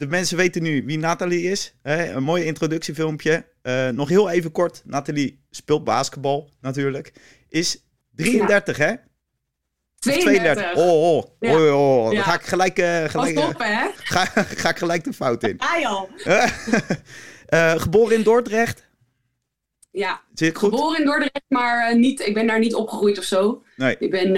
de mensen weten nu wie Nathalie is. Hè? Een mooi introductiefilmpje. Uh, nog heel even kort. Nathalie speelt basketbal natuurlijk. Is 33, ja. hè? 32. Oh, oh, ja. oh, oh. Ja. ga ik gelijk... Uh, gelijk op, hè? Ga, ga ik gelijk de fout in. Ja, joh. uh, geboren in Dordrecht? Ja, Zit goed? geboren in Dordrecht, maar niet, ik ben daar niet opgegroeid of zo. Nee. Ik ben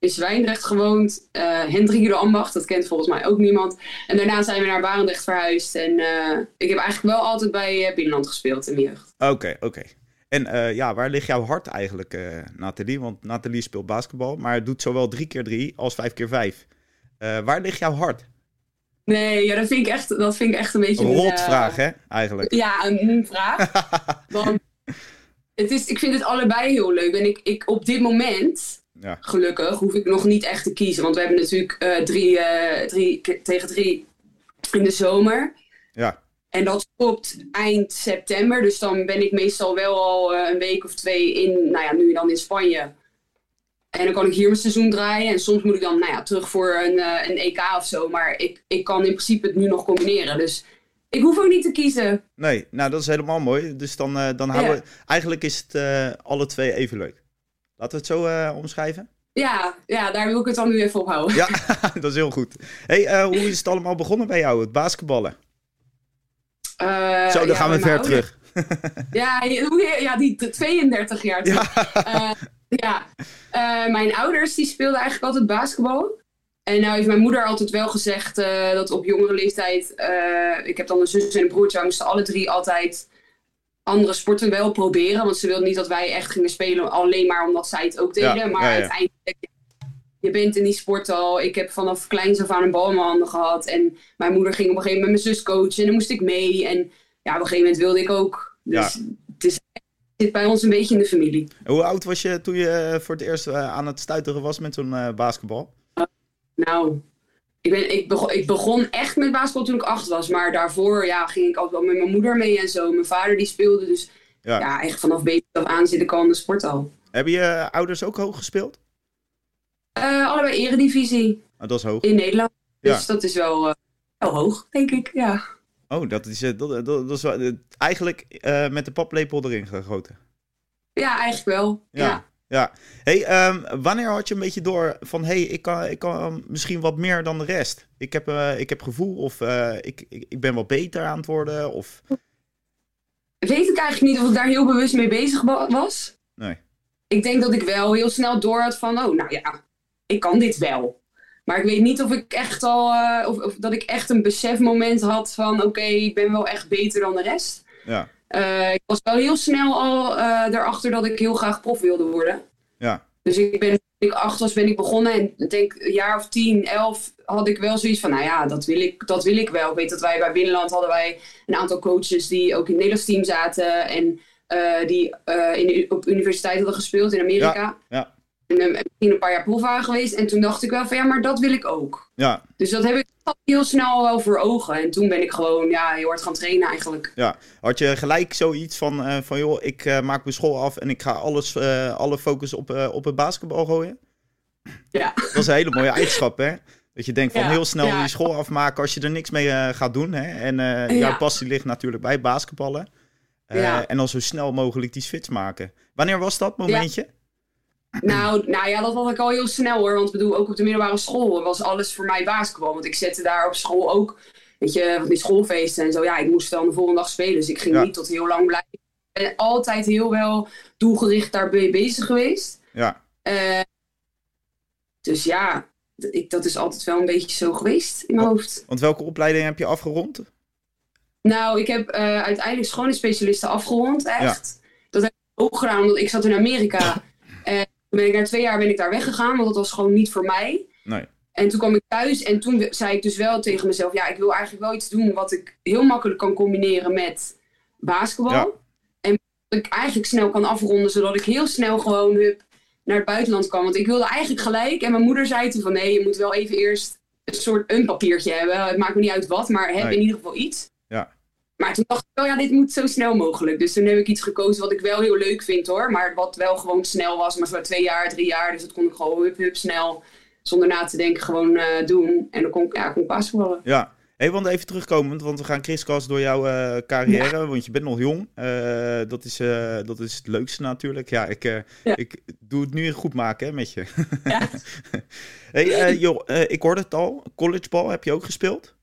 in Zwijndrecht gewoond. Uh, Hendrik de Ambacht, dat kent volgens mij ook niemand. En daarna zijn we naar Barendrecht verhuisd. En uh, ik heb eigenlijk wel altijd bij uh, Binnenland gespeeld in mijn jeugd. Oké, okay, oké. Okay. En ja, waar ligt jouw hart eigenlijk, Nathalie? Want Nathalie speelt basketbal, maar doet zowel 3 keer 3 als 5 keer 5 waar ligt jouw hart? Nee, ja, dat, vind ik echt, dat vind ik echt een beetje... Een rotvraag, hè, eigenlijk? Ja, een vraag. Want het is, ik vind het allebei heel leuk. En ik, ik op dit moment ja. Gelukkig hoef ik nog niet echt te kiezen. Want we hebben natuurlijk uh, drie, uh, drie tegen drie in de zomer. Ja. En dat stopt eind september. Dus dan ben ik meestal wel al uh, een week of twee in, nou ja, nu dan in Spanje. En dan kan ik hier mijn seizoen draaien. En soms moet ik dan nou ja, terug voor een, een EK of zo. Maar ik, ik kan in principe het nu nog combineren. Dus ik hoef ook niet te kiezen. Nee, nou dat is helemaal mooi. Dus dan, dan houden we... Eigenlijk is het alle twee even leuk. Laten we het zo uh, omschrijven? Ja, ja, daar wil ik het dan nu even op houden. Ja, dat is heel goed. Hey, uh, hoe is het allemaal begonnen bij jou, het basketballen? Uh, zo, dan ja, gaan we ver terug. ja, ja, die 32 jaar terug. Ja, ja. mijn ouders die speelden eigenlijk altijd basketbal. En nou heeft mijn moeder altijd wel gezegd dat op jongere leeftijd... ik heb dan een zus en een broertje, we moesten alle drie altijd andere sporten wel proberen. Want ze wilden niet dat wij echt gingen spelen alleen maar omdat zij het ook deden. Ja, maar ja, ja. uiteindelijk, je bent in die sport al. Ik heb vanaf kleins af aan een bal in mijn handen gehad. En mijn moeder ging op een gegeven moment mijn zus coachen. En dan moest ik mee. En ja, op een gegeven moment wilde ik ook. Dus het, is, het zit bij ons een beetje in de familie. Hoe oud was je toen je voor het eerst uh, aan het stuiteren was met zo'n uh, basketbal? Uh, nou, ik, ben, ik, begon, ik begon echt met basketbal toen ik acht was. Maar daarvoor ja, ging ik altijd wel met mijn moeder mee en zo. Mijn vader die speelde. Dus ja, ja echt vanaf beetje af aan zit ik al in de sport al. Hebben je ouders ook hoog gespeeld? Uh, allebei eredivisie. Oh, dat is hoog. In Nederland. Dus Ja. dat is wel, uh, wel hoog, denk ik. Ja. Oh, dat is, dat, dat, dat is wel, eigenlijk uh, met de paplepel erin gegoten. Ja, eigenlijk wel. Ja. ja. Ja. Hey, um, wanneer had je een beetje door van... hé, hey, ik, kan, ik kan misschien wat meer dan de rest? Ik heb, uh, ik heb gevoel of uh, ik, ik, ik ben wat beter aan het worden? Of... Weet ik eigenlijk niet of ik daar heel bewust mee bezig was. Nee. Ik denk dat ik wel heel snel door had van... oh, nou ja, ik kan dit wel. Maar ik weet niet of ik echt al... Uh, of, of, dat ik echt een besefmoment had van... oké, okay, ik ben wel echt beter dan de rest. Ja. Uh, ik was wel heel snel al uh, erachter dat ik heel graag prof wilde worden. Ja. Dus ik ben, ik acht was, ben ik begonnen. En ik denk een jaar of tien, elf had ik wel zoiets van, nou ja, dat wil ik, dat wil ik wel. Ik weet dat wij bij Binnenland hadden wij een aantal coaches die ook in het Nederlands team zaten. En uh, die in, op universiteit hadden gespeeld in Amerika. Ja. ja. En misschien een paar jaar proef waren geweest. En toen dacht ik wel van, ja, maar dat wil ik ook. Ja. Dus dat heb ik heel snel wel voor ogen. En toen ben ik gewoon ja, heel hard gaan trainen eigenlijk. Ja. Had je gelijk zoiets van, uh, van joh, ik uh, maak mijn school af en ik ga alles, uh, alle focus op, op het basketbal gooien? Ja. Dat is een hele mooie eigenschap, hè? Dat je denkt van Ja, heel snel ja. je school afmaken als je er niks mee gaat doen. Hè? En jouw passie ligt natuurlijk bij basketballen. En dan zo snel mogelijk die switch maken. Wanneer was dat momentje? Nou, nou ja, dat had ik al heel snel hoor. Want bedoel, ook op de middelbare school was alles voor mij basketbal. Want ik zette daar op school ook, weet je, van die schoolfeesten en zo. Ja, ik moest dan de volgende dag spelen. Dus ik ging Ja. niet tot heel lang blijven. Ik ben altijd heel wel doelgericht daarbij bezig geweest. Ja. Eh, dus ja, ik, dat is altijd wel een beetje zo geweest in mijn hoofd. Want welke opleiding heb je afgerond? Nou, ik heb eh, uiteindelijk schoonheidsspecialisten afgerond, echt. Dat heb ik ook gedaan, omdat ik zat in Amerika. en ben ik na twee jaar ben ik daar weggegaan, want dat was gewoon niet voor mij. Nee. En toen kwam ik thuis en toen zei ik dus wel tegen mezelf... ja, ik wil eigenlijk wel iets doen wat ik heel makkelijk kan combineren met basketbal. Ja. En dat ik eigenlijk snel kan afronden, zodat ik heel snel gewoon hup, naar het buitenland kwam. Want ik wilde eigenlijk gelijk. En mijn moeder zei toen van nee, je moet wel even eerst een soort een papiertje hebben. Het maakt me niet uit wat, maar heb Nee. in ieder geval iets. Maar toen dacht ik wel, ja, dit moet zo snel mogelijk. Dus toen heb ik iets gekozen wat ik wel heel leuk vind hoor. Maar wat wel gewoon snel was. Maar zo twee jaar, drie jaar. Dus dat kon ik gewoon hup, hup, snel. Zonder na te denken gewoon eh, doen. En dan kon ik, ja, kon ik basketballen. Ja. Hey, want even terugkomend, want we gaan kriskast door jouw uh, carrière, want je bent nog jong. Uh, dat, is, uh, dat is het leukste natuurlijk. Ja, ik, ja. ik doe het nu goed maken hè, met je. Ja. hey, joh, ik hoorde het al, collegebal heb je ook gespeeld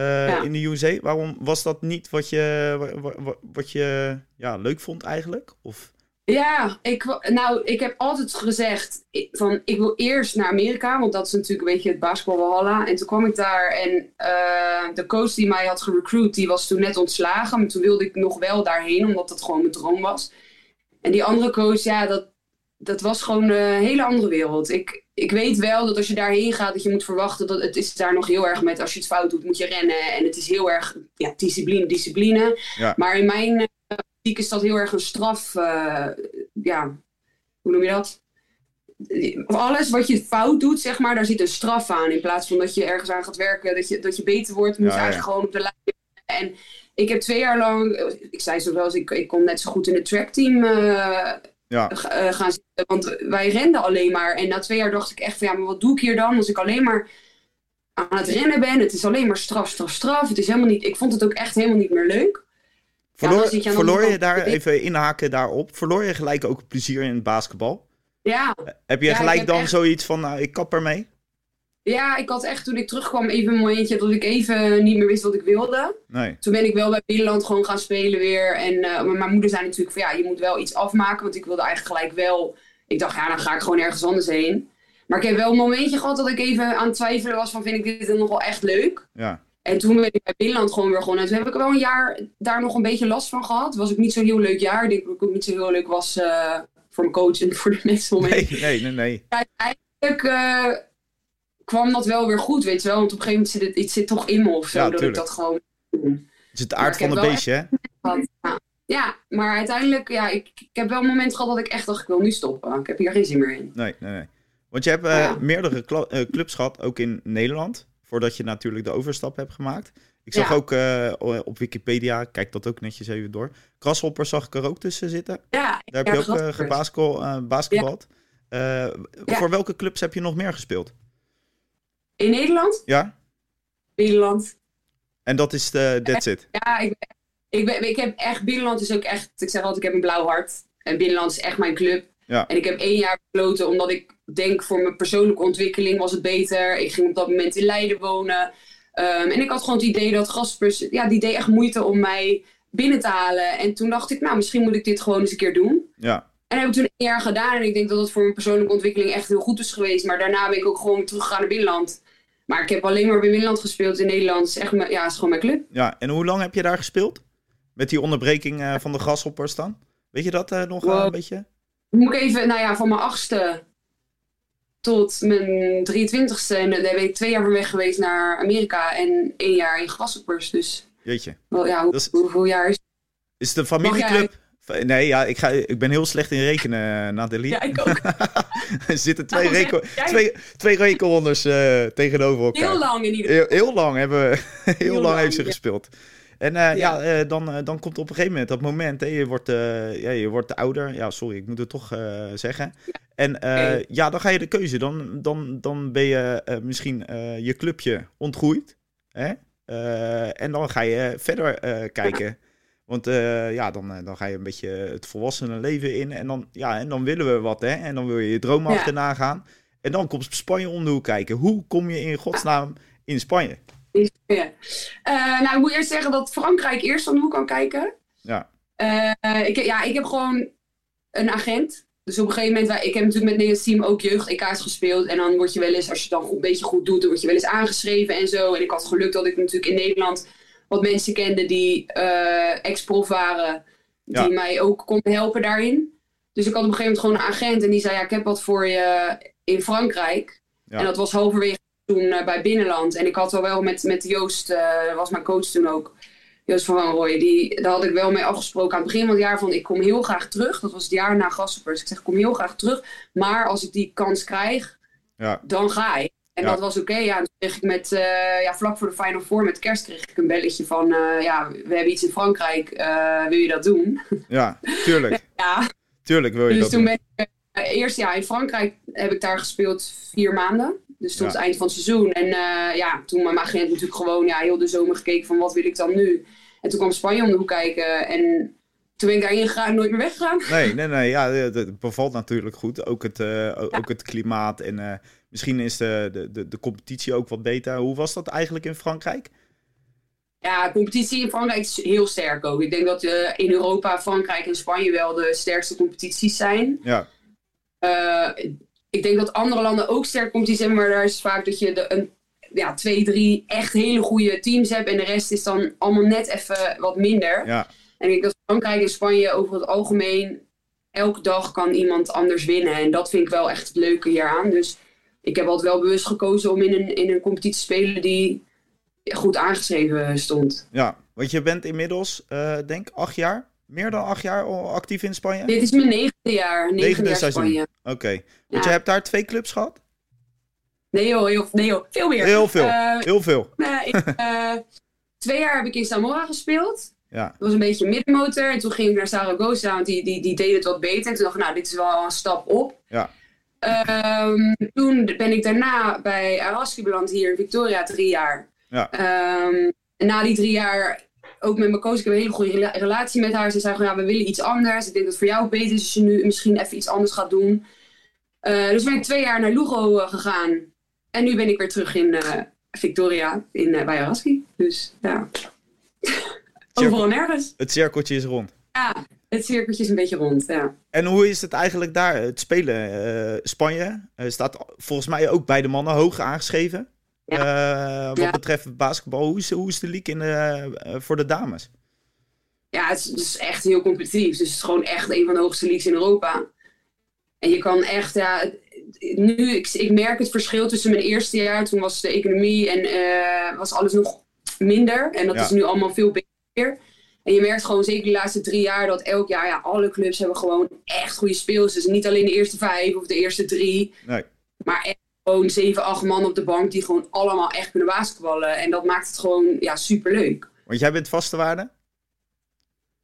ja. in de USA. Waarom was dat niet wat je, wat, je ja, leuk vond eigenlijk? Of... Ja, ik, nou, ik heb altijd gezegd van ik wil eerst naar Amerika, want dat is natuurlijk een beetje het basketbalwalhalla. En toen kwam ik daar en uh, de coach die mij had gerecruit, die was toen net ontslagen. Maar toen wilde ik nog wel daarheen, omdat dat gewoon mijn droom was. En die andere coach, ja, dat, dat was gewoon een hele andere wereld. Ik, ik weet wel dat als je daarheen gaat, dat je moet verwachten dat het is daar nog heel erg met als je het fout doet, moet je rennen. En het is heel erg ja, discipline, discipline. Ja. Maar in mijn is dat heel erg een straf. Uh, ja, hoe noem je dat? Alles wat je fout doet, zeg maar, daar zit een straf aan. In plaats van dat je ergens aan gaat werken, dat je, dat je beter wordt, moet je eigenlijk gewoon op de lijn. En ik heb twee jaar lang, ik zei zo wel eens, ik, ik kon net zo goed in het trackteam uh, ja. uh, gaan zitten. Want wij renden alleen maar. En na twee jaar dacht ik echt van ja, maar wat doe ik hier dan? Als ik alleen maar aan het rennen ben, het is alleen maar straf, straf, straf. Het is helemaal niet, ik vond het ook echt helemaal niet meer leuk. Verloor, je, verloor je daar, even inhaken daarop, verloor je gelijk ook plezier in het basketbal? Ja. Heb je gelijk dan zoiets van, nou, ik kap ermee? Ja, ik had echt toen ik terugkwam even een momentje dat ik even niet meer wist wat ik wilde. Nee. Toen ben ik wel bij Nederland gewoon gaan spelen weer. En uh, mijn moeder zei natuurlijk van ja, je moet wel iets afmaken. Want ik wilde eigenlijk gelijk wel... Ik dacht ja, dan ga ik gewoon ergens anders heen. Maar ik heb wel een momentje gehad dat ik even aan het twijfelen was van vind ik dit nog wel echt leuk. Ja. En toen ben ik bij Binnenland gewoon weer begonnen. En toen heb ik wel een jaar daar nog een beetje last van gehad. Was ik niet zo'n heel leuk jaar. Ik denk dat ik ook niet zo heel leuk was uh, voor mijn coach en voor de mensen om Nee, nee, nee. nee. Uiteindelijk uh, kwam dat wel weer goed, weet je wel. Want op een gegeven moment zit het zit toch in me of zo. Ja, dat ik dat gewoon doen. Het is het aard van het beestje, hè? Ja, maar uiteindelijk, ja, ik, ik heb wel een moment gehad dat ik echt dacht, ik wil nu stoppen. Ik heb hier geen zin meer in. Nee, nee, nee. Want je hebt uh, meerdere clubs gehad, ook in Nederland voordat je natuurlijk de overstap hebt gemaakt. Ik zag ook uh, op Wikipedia, kijk dat ook netjes even door. Krashopper zag ik er ook tussen zitten. Ja, Daar heb je ook uh, gebaskel, uh, basketbald. Voor welke clubs heb je nog meer gespeeld? In Nederland? Ja. Nederland. En dat is de that's it? Ja, ik, ik, ben, ik heb echt, Binnenland is ook echt, ik zeg altijd, ik heb een blauw hart. En Binnenland is echt mijn club. Ja. En ik heb één jaar besloten, omdat ik denk voor mijn persoonlijke ontwikkeling was het beter. Ik ging op dat moment in Leiden wonen. Ehm, en ik had gewoon het idee dat Gaspers, ja, die deed echt moeite om mij binnen te halen. En toen dacht ik, nou, misschien moet ik dit gewoon eens een keer doen. Ja. En heb ik toen een jaar gedaan. En ik denk dat dat voor mijn persoonlijke ontwikkeling echt heel goed is geweest. Maar daarna ben ik ook gewoon teruggegaan naar binnenland. Maar ik heb alleen maar bij binnenland gespeeld in Nederland. is echt, ja, is gewoon mijn club. Ja, en hoe lang heb je daar gespeeld? Met die onderbreking uh, van de Grasshoppers dan? Weet je dat uh, nog wow. een beetje? Moet ik even, nou ja, van mijn achtste tot mijn 23ste. En daar ben ik twee jaar van weg geweest naar Amerika en één jaar in Grasshoppers. Dus. Jeetje. Wel, ja, hoe, hoeveel jaar is Is het een familieclub? Nee, ja, ik, ga, ik ben heel slecht in rekenen, Nathalie. Ja, ik ook. er zitten twee, reken, twee, twee uh, tegenover elkaar. Heel lang in ieder geval. Heel, heel lang, hebben, heel, heel lang, lang heeft ze gespeeld. En uh, ja, ja uh, dan, dan komt op een gegeven moment dat moment, hè, je, wordt, ja, je wordt ouder. Ja, sorry, ik moet het toch zeggen. Ja. En okay. ja, dan ga je de keuze. Dan, dan, dan ben je misschien je clubje ontgroeid. Hè? en dan ga je verder kijken. Ja. Want ja, dan, dan ga je een beetje het volwassene leven in. En dan, ja, en dan willen we wat, hè. En dan wil je je droom achterna gaan. En dan komt Spanje om de hoek kijken. Hoe kom je in godsnaam in Spanje? Ja. Uh, nou, ik moet eerst zeggen dat Frankrijk eerst van hoe kan kijken. Ja. Uh, ik, ja, ik heb gewoon een agent. Dus op een gegeven moment, ik heb natuurlijk met Nederlands team ook jeugd-EK's gespeeld. En dan word je wel eens, als je het dan een beetje goed doet, dan word je wel eens aangeschreven en zo. En ik had geluk dat ik natuurlijk in Nederland wat mensen kende die uh, ex-prof waren. Die ja. mij ook konden helpen daarin. Dus ik had op een gegeven moment gewoon een agent. En die zei, ja, ik heb wat voor je in Frankrijk. Ja. En dat was halverwege toen uh, bij Binnenland. En ik had wel wel met, met Joost, uh, was mijn coach toen ook, Joost van Rooij, die, daar had ik wel mee afgesproken aan het begin van het jaar van ik kom heel graag terug. Dat was het jaar na Gassenpers. Ik zeg ik kom heel graag terug, maar als ik die kans krijg, ja. dan ga ik. En ja. dat was oké. Okay. Ja, toen kreeg ik met, uh, ja, vlak voor de Final Four met kerst kreeg ik een belletje van, ja, we hebben iets in Frankrijk, wil je dat doen? Ja, tuurlijk. ja. Tuurlijk wil je dus dat toen doen. Ben ik, eerst ja, in Frankrijk heb ik daar gespeeld vier maanden. Dus tot het eind van het seizoen. En ja, toen mijn agent natuurlijk gewoon ja, heel de zomer gekeken van wat wil ik dan nu. En toen kwam Spanje om de hoek kijken. En toen ben ik daarin gegaan nooit meer weggegaan. Nee, nee, nee. Ja, het bevalt natuurlijk goed. Ook het, uh, ook het klimaat. En uh, misschien is de, de, de, de competitie ook wat beter. Hoe was dat eigenlijk in Frankrijk? Ja, competitie in Frankrijk is heel sterk ook. Ik denk dat uh, in Europa, Frankrijk en Spanje wel de sterkste competities zijn. Ja. Uh, ik denk dat andere landen ook sterk competities hebben, maar daar is vaak dat je de, een, ja, twee, drie echt hele goede teams hebt en de rest is dan allemaal net even wat minder. Ja. En ik denk dat Frankrijk en Spanje over het algemeen elke dag kan iemand anders winnen. En dat vind ik wel echt het leuke hieraan. Dus ik heb altijd wel bewust gekozen om in een, in een competitie te spelen die goed aangeschreven stond. Ja, want je bent inmiddels, uh, denk acht jaar, meer dan acht jaar actief in Spanje? Dit is mijn negende jaar, negende, negende jaar seizoen. Spanje. Oké, okay. want je hebt daar twee clubs gehad? Nee joh, heel, nee joh veel meer. Heel veel, uh, heel veel. Uh, ik, twee jaar heb ik in Zamora gespeeld. Ja. Dat was een beetje middenmotor. En toen ging ik naar Zaragoza, want die, die, die deed het wat beter. En toen dacht ik, nou, dit is wel een stap op. Ja. Um, toen ben ik daarna bij Araski beland hier in Victoria drie jaar. Ja. Um, en na die drie jaar, ook met mijn coach, ik heb een hele goede relatie met haar. Ze zei gewoon, ja, we willen iets anders. Ik denk dat het voor jou beter is als je nu misschien even iets anders gaat doen. Uh, dus ben ik twee jaar naar Lugo uh, gegaan. En nu ben ik weer terug in uh, Victoria, in, bij Araski. Dus ja, overal nergens. Het cirkeltje is rond. Ja, het cirkeltje is een beetje rond, ja. En hoe is het eigenlijk daar, het spelen? Spanje staat volgens mij ook bij de mannen hoog aangeschreven. Ja. Uh, wat ja. betreft basketbal, hoe is, hoe is de league in de, uh, voor de dames? Ja, het is, het is, echt heel competitief. Dus het is gewoon echt een van de hoogste leagues in Europa. En je kan echt, ja, nu, ik, ik merk het verschil tussen mijn eerste jaar, toen was de economie en uh, was alles nog minder. En dat Ja. is nu allemaal veel beter. En je merkt gewoon zeker de laatste drie jaar dat elk jaar, ja, alle clubs hebben gewoon echt goede speels. Dus niet alleen de eerste vijf of de eerste drie, Nee. maar echt gewoon zeven, acht man op de bank die gewoon allemaal echt kunnen basketballen. En dat maakt het gewoon, ja, superleuk. Want jij bent vaste waarde?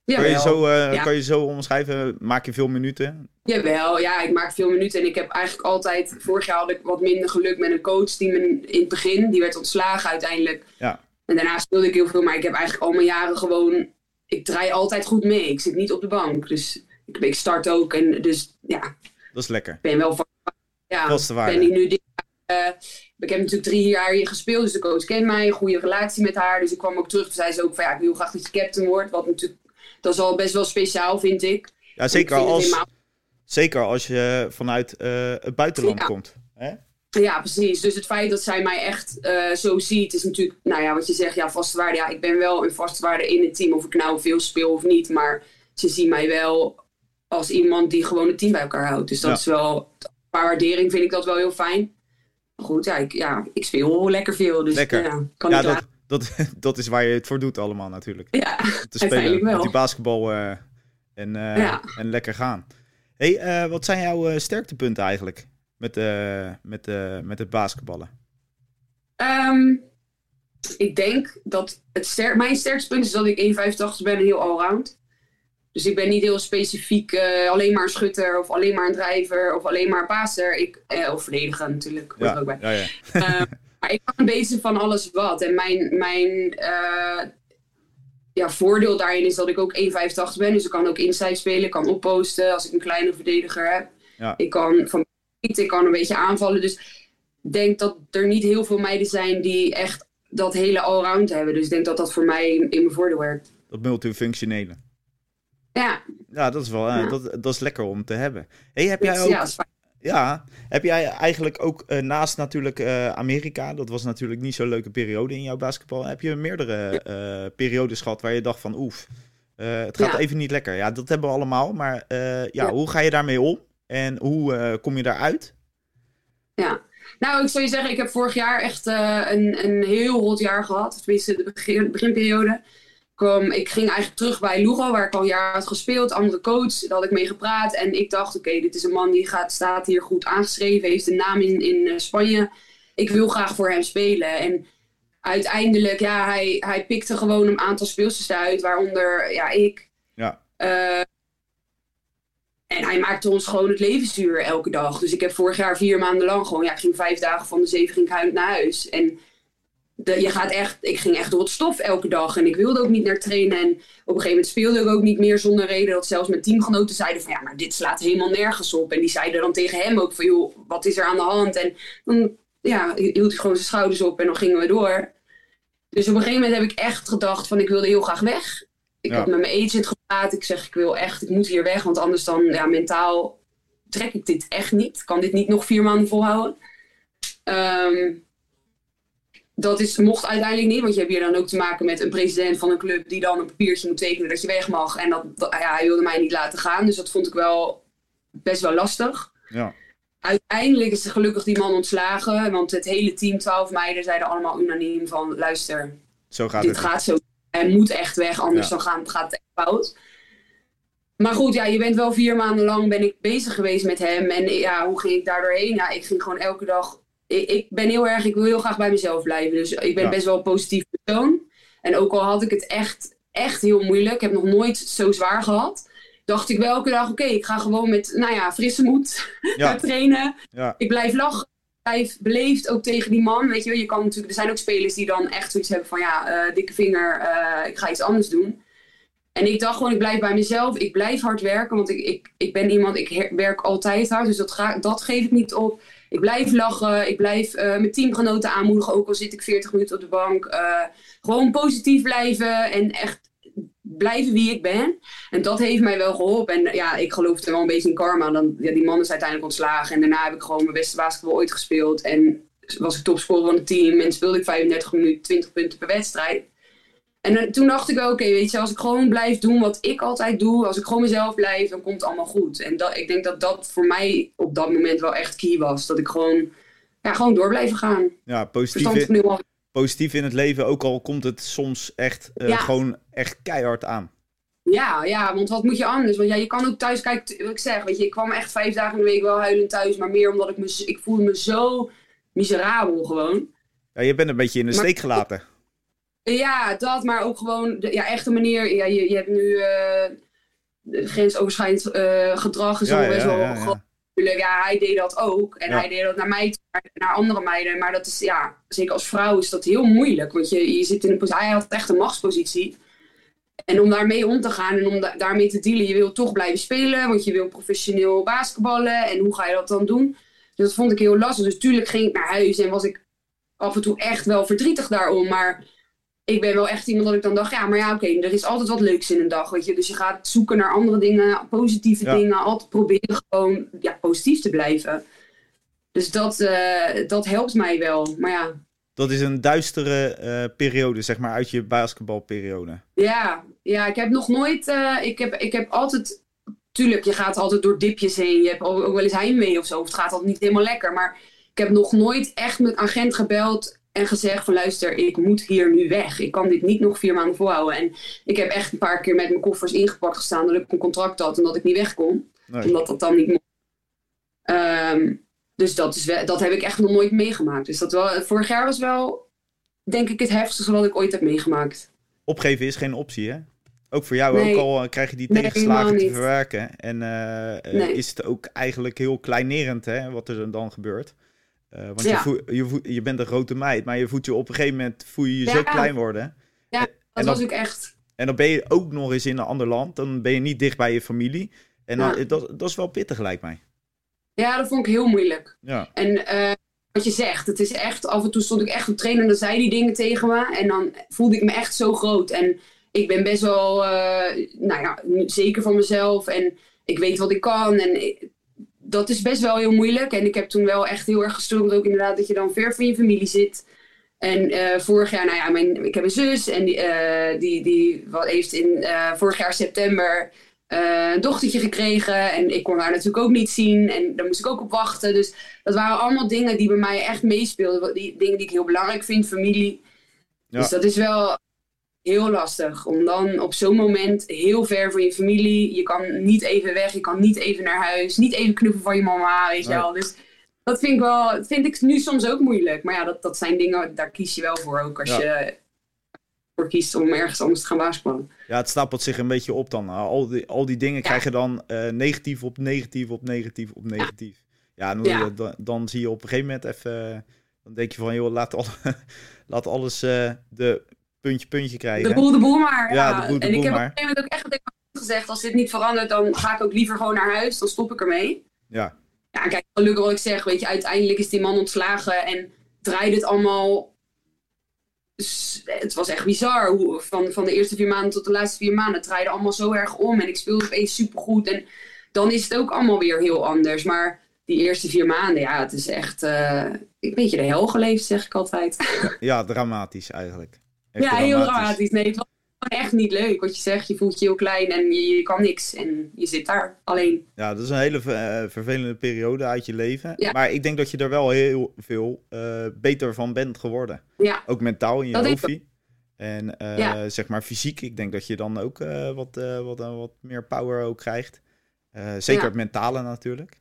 Ja, Kan je, zo, eh, Ja. kan je zo omschrijven? Maak je veel minuten? Jawel, ja, ik maak veel minuten en ik heb eigenlijk altijd... Vorig jaar had ik wat minder geluk met een coach die me in het begin... Die werd ontslagen uiteindelijk. Ja. En daarna speelde ik heel veel, maar ik heb eigenlijk al mijn jaren gewoon... Ik draai altijd goed mee. Ik zit niet op de bank. Dus ik, ik start ook en dus ja, Dat is lekker. ik ben wel van... Ja, Vaste waarde. ben ik nu dit eh, ik heb natuurlijk drie jaar hier gespeeld, dus de coach kent mij, een goede relatie met haar. Dus ik kwam ook terug, toen zei ze ook van ja, ik wil graag dat je captain wordt. Wat natuurlijk, dat is al best wel speciaal, vind ik. Ja, zeker Ik als, helemaal- zeker als je vanuit eh, het buitenland Ja. komt. Ja, precies. Dus het feit dat zij mij echt eh, zo ziet, is natuurlijk, nou ja, wat je zegt, ja, vaste waarde. Ja, ik ben wel een vaste waarde in het team, of ik nou veel speel of niet. Maar ze zien mij wel als iemand die gewoon het team bij elkaar houdt. Dus dat Ja. is wel, qua waardering vind ik dat wel heel fijn. Maar goed, ja, ik, ja, ik speel lekker veel. Dus Lekker. ja, kan Ja, niet dat, dat, dat is waar je het voor doet allemaal natuurlijk. Ja, Te spelen wel. met die basketbal eh, en, eh, Ja. en lekker gaan. hey, wat zijn jouw sterktepunten eigenlijk met, eh, met, eh, met het basketballen? Ehm, ik denk dat het ster mijn sterkste punt is dat ik 1,85 ben en heel allround. Dus ik ben niet heel specifiek eh, alleen maar een schutter of alleen maar een drijver of alleen maar een passer. Ik, eh, of verdediger natuurlijk. hoort er ook bij. ja, ja. Eh, maar ik kan een beetje van alles wat. En mijn, mijn ja, voordeel daarin is dat ik ook 1,85 ben. Dus ik kan ook inside spelen, ik kan opposten als ik een kleine verdediger heb. Ik kan van ik kan een beetje aanvallen. Dus ik denk dat er niet heel veel meiden zijn die echt dat hele allround hebben. Dus ik denk dat dat voor mij in mijn voordeel werkt. Dat multifunctionele. Ja, Ja, dat is wel eh, Ja. dat, dat is lekker om te hebben. Hey, heb jij ook, ja. Ja, heb jij eigenlijk ook eh, naast natuurlijk eh, Amerika, dat was natuurlijk niet zo'n leuke periode in jouw basketbal, heb je meerdere periodes gehad waar je dacht van oef, het gaat Ja. even niet lekker. Ja, dat hebben we allemaal, maar ja, Ja. hoe ga je daarmee om en hoe eh, kom je daaruit? Ja. Nou, ik zou je zeggen, ik heb vorig jaar echt eh, een, een heel rot jaar gehad. Tenminste, de begin, beginperiode. Kwam, ik ging eigenlijk terug bij Lugo, waar ik al een jaar had gespeeld. Andere coach, daar had ik mee gepraat. En ik dacht, oké, dit is een man die gaat, staat hier goed aangeschreven. Heeft een naam in, in eh, Spanje. Ik wil graag voor hem spelen. En uiteindelijk, ja, hij, hij pikte gewoon een aantal speelsters uit. Waaronder, ja, ik. Ja. En hij maakte ons gewoon het leven zuur elke dag. Dus ik heb vorig jaar vier maanden lang gewoon, ja, ik ging vijf dagen van de zeven ging ik huilend naar huis. En de, je gaat echt, ik ging echt door het stof elke dag. En ik wilde ook niet naar trainen. En op een gegeven moment speelde ik ook niet meer zonder reden. Dat zelfs mijn teamgenoten zeiden van ja, maar dit slaat helemaal nergens op. En die zeiden dan tegen hem ook van joh, wat is er aan de hand? En dan ja, hield hij gewoon zijn schouders op en dan gingen we door. Dus op een gegeven moment heb ik echt gedacht van ik wilde heel graag weg. Ik heb met mijn agent gepraat. Ik zeg ik wil echt, ik moet hier weg. Want anders dan ja, mentaal trek ik dit echt niet. Ik kan dit niet nog vier maanden volhouden. Um, dat is, mocht uiteindelijk niet, want je hebt hier dan ook te maken met een president van een club die dan een papiertje moet tekenen dat je weg mag. En dat, ja, hij wilde mij niet laten gaan, dus dat vond ik wel best wel lastig. Ja. Uiteindelijk is er gelukkig die man ontslagen, want het hele team, 12 meiden, zeiden allemaal unaniem van luister, zo gaat dit het gaat zo. Hij moet echt weg, anders dan gaat, gaat het echt fout. Maar goed, ja, je bent wel vier maanden lang ben ik bezig geweest met hem. En ja, hoe ging ik daar doorheen? Ja, ik ging gewoon elke dag ik, ben heel erg, ik wil heel graag bij mezelf blijven. Dus ik ben best wel een positief persoon. En ook al had ik het echt, echt heel moeilijk, ik heb nog nooit zo zwaar gehad. Dacht ik wel elke dag, oké, ik ga gewoon met, nou ja, frisse moed ja. trainen. Ja. Ik blijf lachen, blijf beleefd ook tegen die man. Weet je, je kan natuurlijk, er zijn ook spelers die dan echt zoiets hebben van, ja, uh, dikke vinger, uh, ik ga iets anders doen. En ik dacht gewoon, ik blijf bij mezelf. Ik blijf hard werken, want ik, ik, ik ben iemand, ik werk altijd hard. Dus dat, ga, dat geef ik niet op. Ik blijf lachen. Ik blijf uh, mijn teamgenoten aanmoedigen, ook al zit ik 40 minuten op de bank. Gewoon positief blijven en echt blijven wie ik ben. En dat heeft mij wel geholpen. En ja, ik geloof er wel een beetje in karma. Dan, ja, die man is uiteindelijk ontslagen. En daarna heb ik gewoon mijn beste basketbal ooit gespeeld. En was ik topscorer van het team. En speelde ik 35 minuten, 20 punten per wedstrijd. En toen dacht ik wel, oké, weet je, als ik gewoon blijf doen wat ik altijd doe, als ik gewoon mezelf blijf, dan komt het allemaal goed. En dat, ik denk dat dat voor mij op dat moment wel echt key was. Dat ik gewoon, ja, gewoon door blijven gaan. Ja, positief positief in het leven, ook al komt het soms echt uh, gewoon echt keihard aan. Ja, ja, want wat moet je anders? Want ja, je kan ook thuis kijken, wat ik zeg, weet je, ik kwam echt vijf dagen in de week wel huilend thuis, maar meer omdat ik me, ik voelde me zo miserabel gewoon. Ja, je bent een beetje in de steek gelaten. Ja, dat, maar ook gewoon de ja, echte manier. Ja, je, je hebt nu uh, grensoverschrijdend uh, gedrag en zo best wel ja, ja, hij deed dat ook. En hij deed dat naar mij, naar andere meiden. Maar dat is, ja, zeker als vrouw is dat heel moeilijk. Want je, je zit in een positie, hij had echt een machtspositie. En om daarmee om te gaan en om daarmee te dealen, je wil toch blijven spelen. Want je wil professioneel basketballen. En hoe ga je dat dan doen? Dus dat vond ik heel lastig. Dus tuurlijk ging ik naar huis en was ik af en toe echt wel verdrietig daarom. Maar ik ben wel echt iemand dat ik dan dacht, ja, maar ja, oké, er is altijd wat leuks in een dag, weet je. Dus je gaat zoeken naar andere dingen, positieve dingen, altijd proberen gewoon ja, positief te blijven. Dus dat, uh, dat helpt mij wel, maar ja. Dat is een duistere uh, periode, zeg maar, uit je basketbalperiode. Ja, ja ik heb nog nooit, uh, ik, heb, ik heb altijd, tuurlijk, je gaat altijd door dipjes heen. Je hebt ook, ook wel eens heimwee of zo, of het gaat altijd niet helemaal lekker. Maar ik heb nog nooit echt met agent gebeld en gezegd van luister, ik moet hier nu weg. Ik kan dit niet nog vier maanden volhouden. En ik heb echt een paar keer met mijn koffers ingepakt gestaan dat ik een contract had en dat ik niet weg kon. Omdat dat dan niet mocht. Ehm, dus dat, is wel, dat heb ik echt nog nooit meegemaakt. Dus dat wel, vorig jaar was wel, denk ik, het heftigste wat ik ooit heb meegemaakt. Opgeven is geen optie, hè? Ook voor jou, ook al krijg je die tegenslagen te verwerken. En uh, is het ook eigenlijk heel kleinerend, hè, wat er dan gebeurt. Uh, want je, je, je, bent een grote meid, maar je voelt je op een gegeven moment voel je je zo klein worden. Ja, dat was ook echt. En dan ben je ook nog eens in een ander land. Dan ben je niet dicht bij je familie. En dan, dat, dat is wel pittig, lijkt mij. Ja, dat vond ik heel moeilijk. Ja. En uh, wat je zegt, het is echt, af en toe stond ik echt op trainen en dan zei die dingen tegen me. En dan voelde ik me echt zo groot. En ik ben best wel, uh, nou ja, zeker van mezelf. En ik weet wat ik kan. En dat is best wel heel moeilijk. En ik heb toen wel echt heel erg gestruggeld ook inderdaad dat je dan ver van je familie zit. En uh, vorig jaar, nou ja, mijn, ik heb een zus en die, uh, die, die wat heeft in uh, vorig jaar september een dochtertje gekregen. En ik kon haar natuurlijk ook niet zien en daar moest ik ook op wachten. Dus dat waren allemaal dingen die bij mij echt meespeelden. Die, dingen die ik heel belangrijk vind, familie. Ja. Dus dat is wel heel lastig. Om dan op zo'n moment heel ver van je familie. Je kan niet even weg, je kan niet even naar huis. Niet even knuffelen van je mama, weet je wel. Dus dat vind ik wel, vind ik nu soms ook moeilijk. Maar ja, dat, dat zijn dingen, daar kies je wel voor ook als je voor kiest om ergens anders te gaan basketballen. Ja, het stapelt zich een beetje op dan. Al die, al die dingen krijgen dan uh, negatief op negatief op negatief op negatief. Ja, dan, dan, dan, zie je op een gegeven moment even... Dan denk je van, joh, laat, al, laat alles uh, de puntje puntje krijgen. De boel de boel maar. Ja, de boel de en boel ik heb maar. op een gegeven moment ook echt gezegd, als dit niet verandert, dan ga ik ook liever gewoon naar huis. Dan stop ik ermee. Ja. Ja, kijk, gelukkig wat ik zeg, weet je, uiteindelijk is die man ontslagen en draaide het allemaal... Het was echt bizar, hoe, van, van de eerste vier maanden tot de laatste vier maanden. Het draaide allemaal zo erg om en ik speelde opeens supergoed. En dan is het ook allemaal weer heel anders. Maar die eerste vier maanden, ja, het is echt uh, een beetje de hel geleefd, zeg ik altijd. Ja, dramatisch eigenlijk. Ja, heel dramatisch. Nee, het was echt niet leuk wat je zegt. Je voelt je heel klein en je, je kan niks. En je zit daar alleen. Ja, dat is een hele uh, vervelende periode uit je leven. Ja. Maar ik denk dat je er wel heel veel uh, beter van bent geworden. Ja. Ook mentaal in je hoofdje. En uh, ja. zeg maar fysiek. Ik denk dat je dan ook wat, wat, wat meer power ook krijgt. zeker het mentale natuurlijk.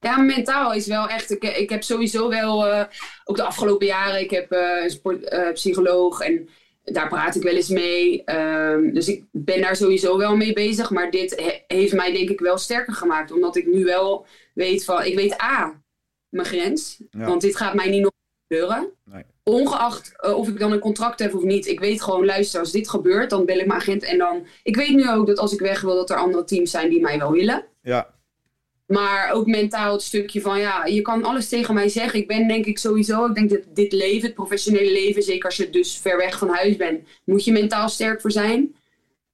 Ja, mentaal is wel echt. Ik, ik heb sowieso wel, uh, ook de afgelopen jaren, ik heb uh, een sportpsycholoog uh, en daar praat ik wel eens mee. Um, dus ik ben daar sowieso wel mee bezig. Maar dit he heeft mij denk ik wel sterker gemaakt. Omdat ik nu wel weet van, ik weet A, mijn grens. Ja. Want dit gaat mij niet nog gebeuren. Nee. Ongeacht of ik dan een contract heb of niet. Ik weet gewoon, luister, als dit gebeurt, dan bel ik mijn agent. En dan, ik weet nu ook dat als ik weg wil, dat er andere teams zijn die mij wel willen. Ja. Maar ook mentaal het stukje van, ja, je kan alles tegen mij zeggen. Ik ben denk ik sowieso, ik denk dat dit leven, het professionele leven, zeker als je dus ver weg van huis bent, moet je mentaal sterk voor zijn.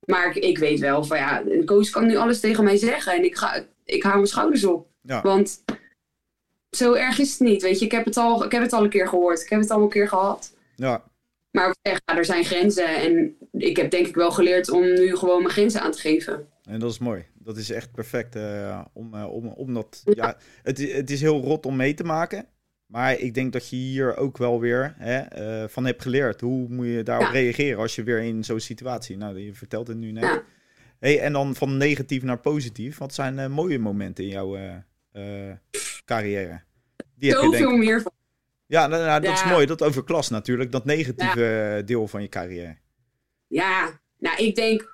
Maar ik, ik weet wel van, ja, de coach kan nu alles tegen mij zeggen en ik, ga, ik hou mijn schouders op. Ja. Want zo erg is het niet, weet je. Ik heb het al, ik heb het al een keer gehoord, ik heb het al een keer gehad. Ja. Maar ik zeg, ja, er zijn grenzen en ik heb denk ik wel geleerd om nu gewoon mijn grenzen aan te geven. En dat is mooi. Dat is echt perfect uh, om, uh, om, om dat... Ja, het, het is heel rot om mee te maken. Maar ik denk dat je hier ook wel weer hè, uh, van hebt geleerd. Hoe moet je daarop ja. reageren als je weer in zo'n situatie... Nou, je vertelt het nu net. Ja. Hey, en dan van negatief naar positief. Wat zijn mooie momenten in jouw carrière? Die Zoveel heb je, denk... meer van. Ja, nou, nou, dat is mooi. Dat over klas natuurlijk. Dat negatieve deel van je carrière. Ja, nou ik denk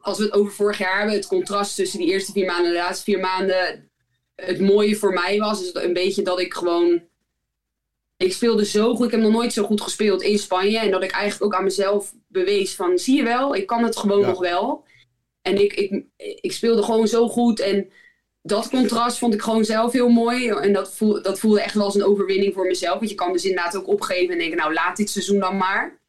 als we het over vorig jaar hebben, het contrast tussen die eerste vier maanden en de laatste vier maanden. Het mooie voor mij was is een beetje dat ik gewoon. Ik speelde zo goed. Ik heb nog nooit zo goed gespeeld in Spanje. En dat ik eigenlijk ook aan mezelf bewees van, zie je wel, ik kan het gewoon ja. nog wel. En ik, ik, ik speelde gewoon zo goed. En dat contrast vond ik gewoon zelf heel mooi. En dat, voel, dat voelde echt wel als een overwinning voor mezelf. Want je kan dus inderdaad ook opgeven en denken, nou laat dit seizoen dan maar.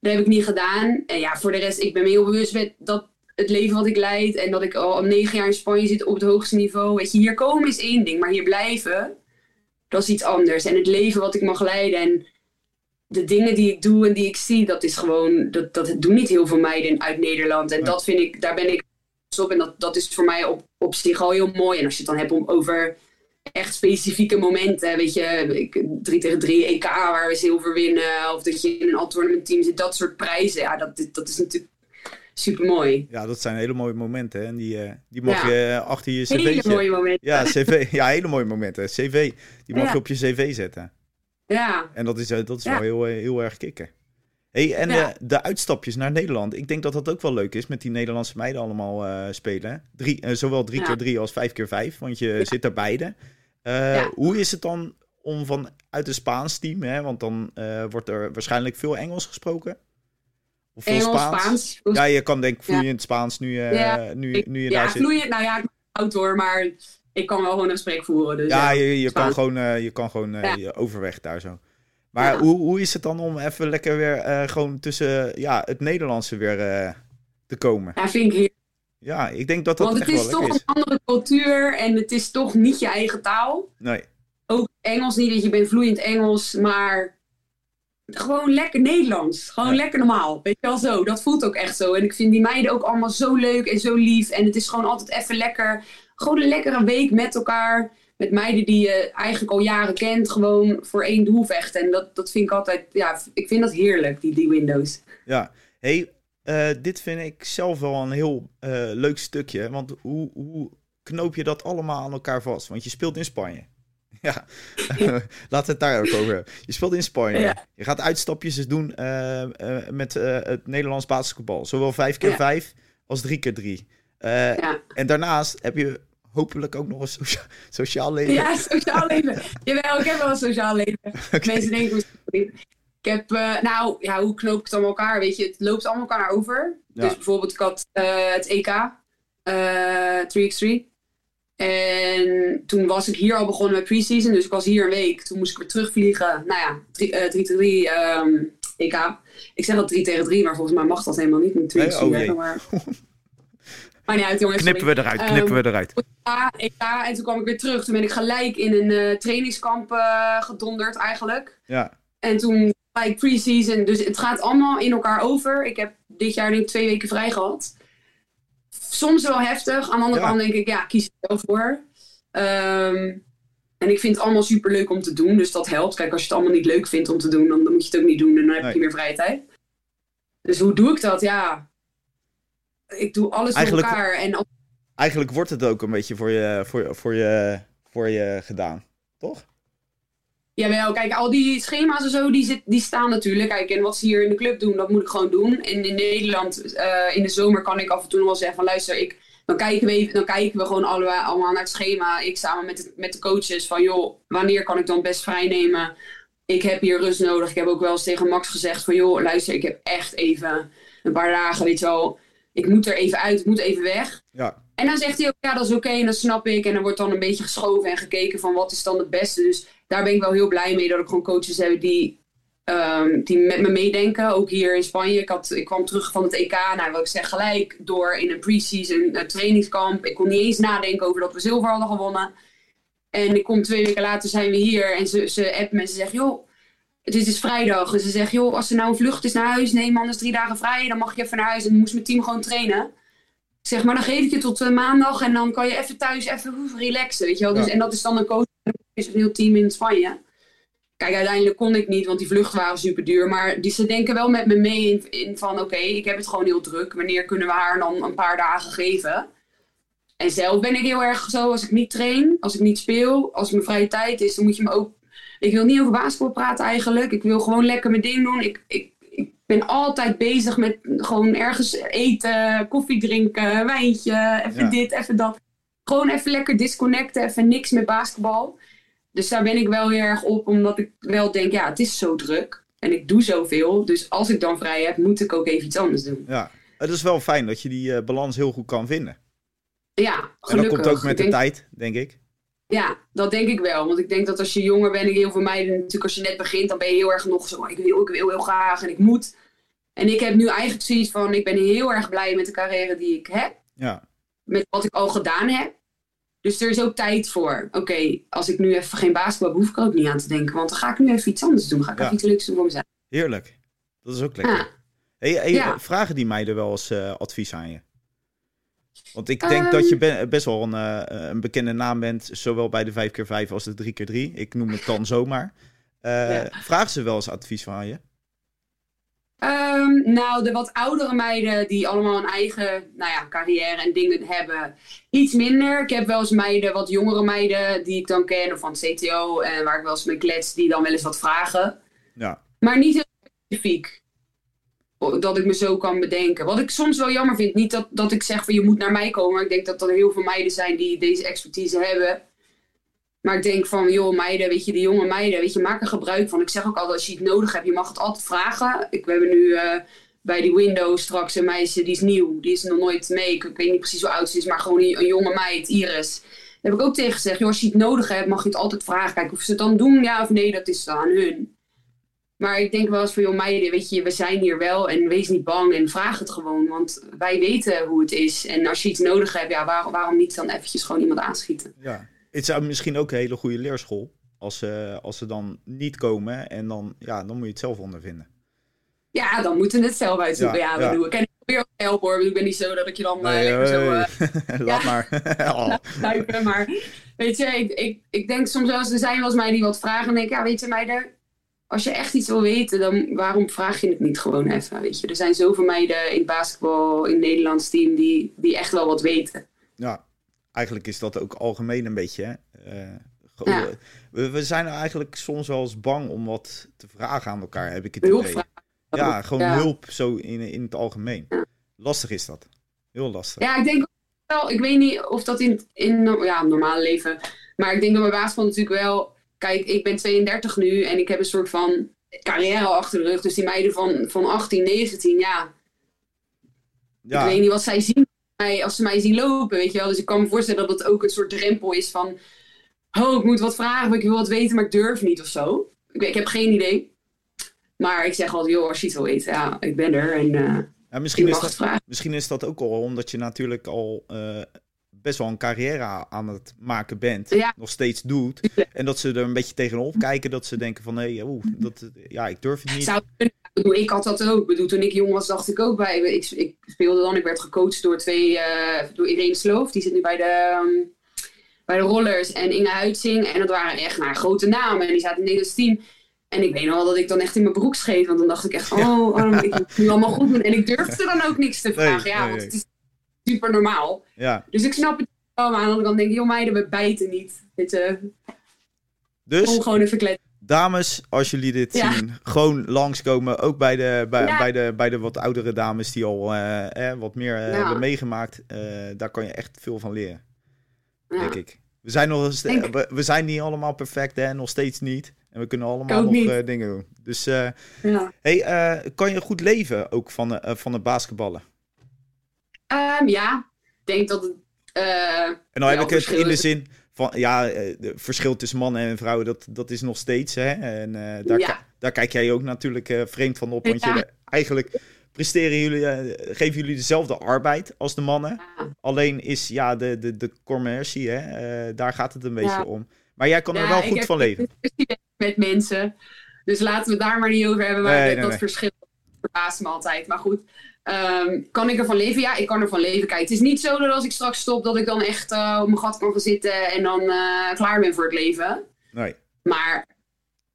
Dat heb ik niet gedaan. En ja, voor de rest, ik ben me heel bewust met dat het leven wat ik leid en dat ik al negen jaar in Spanje zit op het hoogste niveau. Weet je, hier komen is één ding, maar hier blijven, dat is iets anders. En het leven wat ik mag leiden en de dingen die ik doe en die ik zie, dat is gewoon, dat, dat doen niet heel veel meiden uit Nederland. En dat vind ik, daar ben ik op. En dat, dat is voor mij op, op zich al heel mooi. En als je het dan hebt om over echt specifieke momenten. Weet je, 3 tegen 3 EK waar we zilver winnen. Of dat je in een all-tournament team zit. Dat soort prijzen. Ja, dat, dat is natuurlijk super mooi. Ja, dat zijn hele mooie momenten. En die, uh, die mag ja. je achter je cv Hele mooie momenten. Ja, CV, ja, hele mooie momenten. CV, die mag ja. je op je cv zetten. Ja. En dat is, uh, dat is wel heel, heel erg kicken. Hey, en de, de, uitstapjes naar Nederland. Ik denk dat dat ook wel leuk is met die Nederlandse meiden allemaal uh, spelen. Drie, zowel drie keer drie als vijf keer vijf. Want je zit er beide. Ja. Hoe is het dan om van uit een Spaans team, hè, want dan uh, wordt er waarschijnlijk veel Engels gesproken? Of veel Engels, Spaans? Spaans. Ja, je kan denk ik vloeiend. Spaans nu, uh, ja. nu, nu je daar zit. vloeiend, nou ja, ik ben oud hoor, maar ik kan wel gewoon een gesprek voeren. Dus ja, je, je kan gewoon, je kan gewoon overweg daar zo. Maar hoe, hoe is het dan om even lekker weer gewoon tussen ja, het Nederlandse weer te komen? Ja, vind ik ja, ik denk dat dat Want echt het is wel toch is. een andere cultuur en het is toch niet je eigen taal. Nee. Ook Engels niet, dat je bent vloeiend Engels, maar gewoon lekker Nederlands. Gewoon Ja. lekker normaal. Weet je wel zo. Dat voelt ook echt zo. En ik vind die meiden ook allemaal zo leuk en zo lief. En het is gewoon altijd even lekker. Gewoon een lekkere week met elkaar. Met meiden die je eigenlijk al jaren kent. Gewoon voor één doel vechten. En dat, dat vind ik altijd, ja, ik vind dat heerlijk, die, die windows. Ja, hey, eh, dit vind ik zelf wel een heel eh, leuk stukje. Want hoe, hoe knoop je dat allemaal aan elkaar vast? Want je speelt in Spanje. Ja, laten we het daar ook over Je speelt in Spanje. Je gaat uitstapjes doen uh, uh, met uh, het Nederlands basketbal. Zowel 5 keer 5 als 3 keer 3 ja. En daarnaast heb je hopelijk ook nog een socia sociaal leven. Ja, sociaal leven. Jawel, ik heb wel een sociaal leven. Okay. Mensen denken, ik heb, nou, ja, hoe knoop ik het allemaal elkaar? Weet je, het loopt allemaal elkaar over. Ja. Dus bijvoorbeeld, ik had het EK, 3x3. En toen was ik hier al begonnen met preseason. Dus ik was hier een week. Toen moest ik weer terugvliegen. Nou ja, 3 uh, 3 3 um, EK. Ik zeg dat 3 tegen 3, maar volgens mij mag dat helemaal niet. Met 3 nee, oh, maar... maar niet uit, jongens. Knippen we eruit, knippen um, we eruit. EK, en toen kwam ik weer terug. Toen ben ik gelijk in een uh, trainingskamp uh, gedonderd eigenlijk. Ja. En toen gelijk preseason. Dus het gaat allemaal in elkaar over. Ik heb dit jaar denk ik twee weken vrij gehad soms wel heftig. Aan de andere kant denk ik, ja, kies er wel voor. Um, en ik vind het allemaal super leuk om te doen, dus dat helpt. Kijk, als je het allemaal niet leuk vindt om te doen, dan, dan moet je het ook niet doen en dan heb je meer vrije tijd. Dus hoe doe ik dat? Ja, ik doe alles voor elkaar. En Eigenlijk wordt het ook een beetje voor je, voor, voor je, voor je gedaan, toch? Jawel, kijk, al die schema's en zo, die, zit, die staan natuurlijk. Kijk, en wat ze hier in de club doen, dat moet ik gewoon doen. En in Nederland, uh, in de zomer kan ik af en toe nog wel zeggen van... luister, ik, dan, kijken we even, dan kijken we gewoon allemaal, allemaal naar het schema. Ik samen met de, met de coaches van, joh, wanneer kan ik dan best vrij nemen? Ik heb hier rust nodig. Ik heb ook wel eens tegen Max gezegd van, joh, luister, ik heb echt even een paar dagen, weet je wel... Ik moet er even uit, ik moet even weg. Ja. En dan zegt hij ook, ja, dat is oké, en dat snap ik. En dan wordt dan een beetje geschoven en gekeken van, wat is dan het beste? Dus daar ben ik wel heel blij mee dat ik gewoon coaches heb die, um, die met me meedenken. Ook hier in Spanje. Ik, had, ik kwam terug van het EK. Nou, wat ik zeg, gelijk door in een pre-season een trainingskamp. Ik kon niet eens nadenken over dat we zilver hadden gewonnen. En ik kom twee weken later zijn we hier. En ze, ze appen me en ze zegt, joh, het is vrijdag. En ze zegt, joh, als er nou een vlucht is naar huis, neem anders drie dagen vrij. Dan mag je even naar huis. En moest mijn team gewoon trainen. Zeg, maar dan geef ik je tot uh, maandag. En dan kan je even thuis even relaxen, weet je wel. Dus, En dat is dan een coach is een heel team in Spanje. Kijk, uiteindelijk kon ik niet, want die vluchten waren super duur. Maar die, ze denken wel met me mee in, in van, oké, ik heb het gewoon heel druk. Wanneer kunnen we haar dan een paar dagen geven? En zelf ben ik heel erg zo, als ik niet train, als ik niet speel, als mijn vrije tijd is, dan moet je me ook... Ik wil niet over basketbal praten eigenlijk. Ik wil gewoon lekker mijn ding doen. Ik, ik ben altijd bezig met gewoon ergens eten, koffie drinken, wijntje, even dit, even dat. Gewoon even lekker disconnecten, even niks met basketbal. Dus daar ben ik wel heel erg op, omdat ik wel denk, ja, het is zo druk. En ik doe zoveel. Dus als ik dan vrij heb, moet ik ook even iets anders doen. Ja, het is wel fijn dat je die uh, balans heel goed kan vinden. Ja, gelukkig. En dat komt ook met de tijd, denk ik. Ja, dat denk ik wel. Want ik denk dat als je jonger bent, ik heel veel meiden, natuurlijk als je net begint, dan ben je heel erg nog zo, ik wil, ik wil heel graag en ik moet. En ik heb nu eigenlijk zoiets van, ik ben heel erg blij met de carrière die ik heb. Ja. Met wat ik al gedaan heb. Dus er is ook tijd voor. Oké, als ik nu even geen basketbal heb, hoef ik er ook niet aan te denken. Want dan ga ik nu even iets anders doen. Ga ik even iets leuks doen voor mezelf. Heerlijk. Dat is ook lekker. Ja. Hey, hey, Vragen die meiden wel eens uh, advies aan je? Want ik denk dat je ehm. best wel een, uh, een, bekende naam bent, zowel bij de 5x5 als de 3x3. Ik noem het dan zomaar. Uh, ja. Vragen ze wel eens advies van je? Um, nou, de wat oudere meiden die allemaal een eigen nou ja, carrière en dingen hebben, iets minder. Ik heb wel eens meiden, wat jongere meiden die ik dan ken, of van het CTO, en waar ik wel eens mee klets, die dan wel eens wat vragen. Ja. Maar niet heel specifiek. Dat ik me zo kan bedenken. Wat ik soms wel jammer vind, niet dat, dat ik zeg van je moet naar mij komen. Ik denk dat er heel veel meiden zijn die deze expertise hebben. Maar ik denk van, joh, meiden, weet je, de jonge meiden, weet je, maak er gebruik van. Ik zeg ook altijd, als je het nodig hebt, je mag het altijd vragen. Ik, we hebben nu uh, bij die Windows straks een meisje, die is nieuw. Die is nog nooit mee. Ik, weet niet precies hoe oud ze is, maar gewoon een, jonge meid, Iris. Daar heb ik ook tegen gezegd, joh, als je het nodig hebt, mag je het altijd vragen. Kijk, of ze het dan doen, ja of nee, dat is aan hun. Maar ik denk wel eens van, joh, meiden, weet je, we zijn hier wel en wees niet bang en vraag het gewoon. Want wij weten hoe het is. En als je iets nodig hebt, ja, waarom, waarom niet dan eventjes gewoon iemand aanschieten? Ja, het is misschien ook een hele goede leerschool. Als ze, als ze dan niet komen en dan, ja, dan moet je het zelf ondervinden. Ja, dan moeten we het zelf uitzoeken. Ja, ja, ja. Ik kan probeer ook helpen hoor. Ik ben niet zo dat ik je dan nee, uh, zo... Uh, Laat maar. oh. maar weet je, ik, ik, ik denk soms wel eens, er zijn wel eens mij die wat vragen. En denk ja, weet je meiden, als je echt iets wil weten, dan waarom vraag je het niet gewoon even? Weet je, er zijn zoveel meiden in basketbal, in het Nederlands team, die, die echt wel wat weten. Ja, eigenlijk is dat ook algemeen een beetje. Uh, we, we, zijn eigenlijk soms wel eens bang om wat te vragen aan elkaar, heb ik het idee. Ja, gewoon hulp zo in, in het algemeen. Lastig is dat. Heel lastig. Ja, ik denk wel, ik weet niet of dat in, in ja, normale leven, maar ik denk dat mijn baas van natuurlijk wel, kijk, ik ben 32 nu en ik heb een soort van carrière achter de rug. Dus die meiden van, van 18, 19, ja. ja. Ik weet niet wat zij zien als ze mij zien lopen, weet je wel. Dus ik kan me voorstellen dat het ook een soort drempel is van... Oh, ik moet wat vragen, ik wil wat weten, maar ik durf niet of zo. Ik, ik heb geen idee. Maar ik zeg altijd, joh, als je iets wil weten, ja, ik ben er. En, uh, ja, misschien, is dat, misschien is dat ook al omdat je natuurlijk al uh, best wel een carrière aan het maken bent. Ja. Nog steeds doet. En dat ze er een beetje tegenop kijken. Dat ze denken van, hé, hey, dat, ja, ik durf het niet. Zou ik had dat ook. Ik bedoel, toen ik jong was, dacht ik ook bij. Ik, ik speelde dan, ik werd gecoacht door twee, uh, door Irene Sloof. Die zit nu bij de, um, bij de Rollers en Inge Huitzing. En dat waren echt nou, grote namen. En die zaten in het Nederlands team. En ik weet nog wel dat ik dan echt in mijn broek scheet. Want dan dacht ik echt, oh, oh ik moet nu allemaal goed doen. En ik durfde dan ook niks te vragen. ja, want het is super normaal. Ja. Dus ik snap het wel. Maar aan de andere kant denk ik, joh meiden, we bijten niet. Weet je. Dus? gewoon even kletsen dames, als jullie dit zien, gewoon langskomen. Ook bij de, bij, bij, de, bij de wat oudere dames die al eh, wat meer eh, hebben meegemaakt. Uh, daar kan je echt veel van leren. Denk ik. We zijn, nog we, we, zijn niet allemaal perfect, hè? nog steeds niet. En we kunnen allemaal nog uh, dingen doen. Dus hey, kan je goed leven ook van, van het basketballen? Um, ja, ik denk dat het. en dan heb ik het in de zin van, ja, het eh, verschil tussen mannen en vrouwen, dat, dat is nog steeds. Hè? En uh, daar, daar kijk jij ook natuurlijk uh, vreemd van op. Want ja. je, eigenlijk presteren jullie, uh, geven jullie dezelfde arbeid als de mannen. Alleen is ja, de, de, de commercie, hè? daar gaat het een beetje om. Maar jij kan er wel goed van leven. Met mensen. Dus laten we daar maar niet over hebben. Maar dat verschil verbaast me altijd. Maar goed. Um, kan ik ervan leven? Ja, ik kan ervan leven. Kijk, het is niet zo dat als ik straks stop, dat ik dan echt uh, op mijn gat kan gaan zitten en dan uh, klaar ben voor het leven. Nee. Maar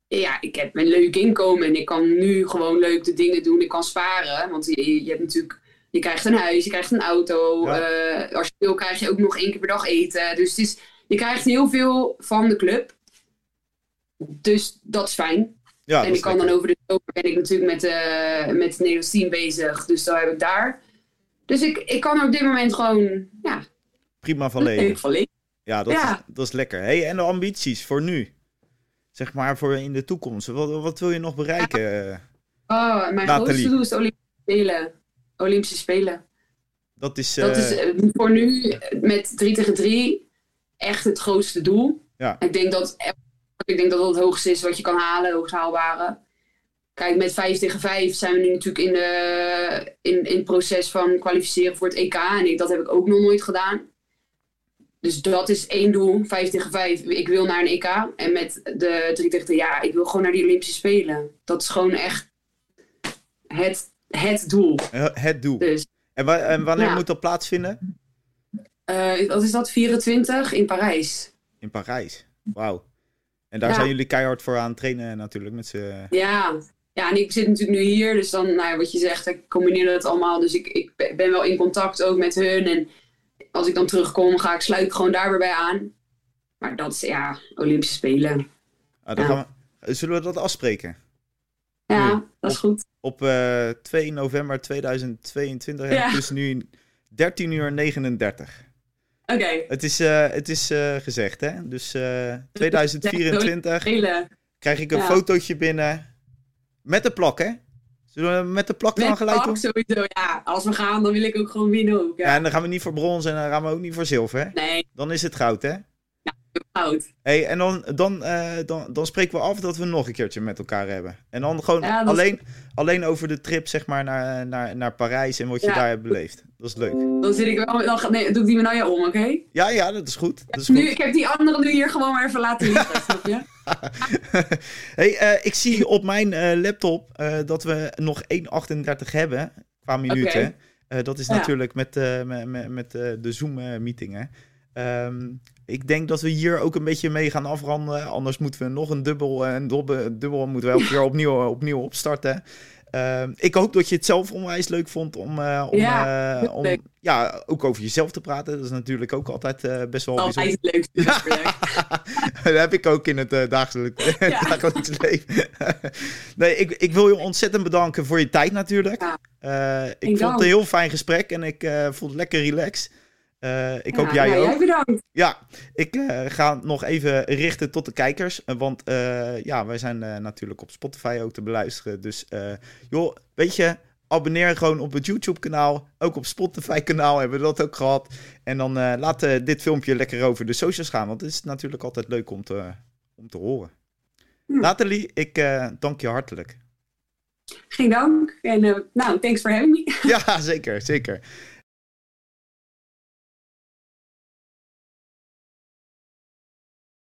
ja, ik heb een leuk inkomen en ik kan nu gewoon leuk de dingen doen. Ik kan sparen, want je, je hebt natuurlijk, je krijgt een huis, je krijgt een auto. Uh, als je wil, krijg je ook nog één keer per dag eten. Dus het is, je krijgt heel veel van de club. Dus dat is fijn. Ja, en ik kan dan over de zomer ben ik natuurlijk met, uh, met het Nederlands team bezig. Dus dan heb ik daar. Dus ik, ik kan er op dit moment gewoon, ja... Prima van leven. Van leven. Ja, dat, Is, dat is lekker. Hey, en de ambities voor nu? Zeg maar voor in de toekomst. Wat, wat wil je nog bereiken? Oh, mijn grootste doel is de Olympische Spelen. Olympische Spelen. Dat is... Dat is eh, voor nu met 3 tegen 3 echt het grootste doel. Ja. Ik denk dat ik denk dat dat het hoogste is wat je kan halen, hoogst haalbare. Kijk, met 5 tegen 5 zijn we nu natuurlijk in, de, in, in het proces van kwalificeren voor het EK. En ik, dat heb ik ook nog nooit gedaan. Dus dat is één doel, 5 tegen 5. Ik wil naar een EK. En met de 3 tegen 3, ja, ik wil gewoon naar die Olympische Spelen. Dat is gewoon echt het, het doel. Het doel. Dus, en, en wanneer moet dat plaatsvinden? Uh, wat is dat? 24 in Parijs. In Parijs, wauw. En daar zijn jullie keihard voor aan het trainen natuurlijk met z'n... Ja. Ja, en ik zit natuurlijk nu hier, dus dan, nou ja, wat je zegt, ik combineer dat allemaal. Dus ik, ik ben wel in contact ook met hun. En als ik dan terugkom, ga ik, sluit ik gewoon daar weer bij aan. Maar dat is, ja, Olympische Spelen. Ah, dan gaan we, zullen we dat afspreken? Ja, dat is goed. Op uh, eh, 2 november 2022, ja. dus nu 13 uur 39. Oké. Het is, uh, het is uh, gezegd, hè? Dus uh, 2024 krijg ik een ja. fotootje binnen met de plak, hè? Zullen we met de plak met dan gelijk doen? sowieso, ja. Als we gaan, dan wil ik ook gewoon winnen ook. Ja. ja. en dan gaan we niet voor brons en dan gaan we ook niet voor zilver, hè? Nee. Dan is het goud, hè? Goud. Hey, en dan, dan, uh, dan, dan spreken we af dat we nog een keertje met elkaar hebben. En dan gewoon ja, alleen, is... alleen over de trip zeg maar, naar, naar, naar Parijs en wat je ja. daar hebt beleefd. Dat is leuk. Dan zit ik wel. Dan, nee, doe ik die medaille om, oké? Okay? Ja, ja, dat is goed. Dat is nu, goed. Ik heb die andere nu hier gewoon maar even laten liggen, snap je? hey, uh, ik zie op mijn uh, laptop dat we nog 1,38 hebben qua minuten. Okay. dat is ja. natuurlijk met, met, met, de Zoom-meeting. Um, ik denk dat we hier ook een beetje mee gaan afranden. Anders moeten we nog een dubbel en dubbel, dubbel moeten we elke keer opnieuw, opnieuw opstarten. Ehm, ik hoop dat je het zelf onwijs leuk vond om, uh, om, ja, uh, om ja, ook over jezelf te praten. Dat is natuurlijk ook altijd best wel Altijd leukste. Ja. dat heb ik ook in het dagelijks, dagelijks leven. nee, ik, ik wil je ontzettend bedanken voor je tijd natuurlijk. ik, ik vond het een heel fijn gesprek en ik vond het lekker relaxed. Uh, ik hoop jij ook. Jij bedankt. Ja, ik uh, ga nog even richten tot de kijkers. Want uh, ja, wij zijn natuurlijk op Spotify ook te beluisteren. Dus joh, weet je, abonneer gewoon op het YouTube-kanaal. Ook op Spotify-kanaal hebben we dat ook gehad. En dan laat dit filmpje lekker over de socials gaan. Want het is natuurlijk altijd leuk om te, om te horen. Hm. Nathalie, ik dank je hartelijk. Geen dank. En nou, thanks for having me. ja, zeker, zeker.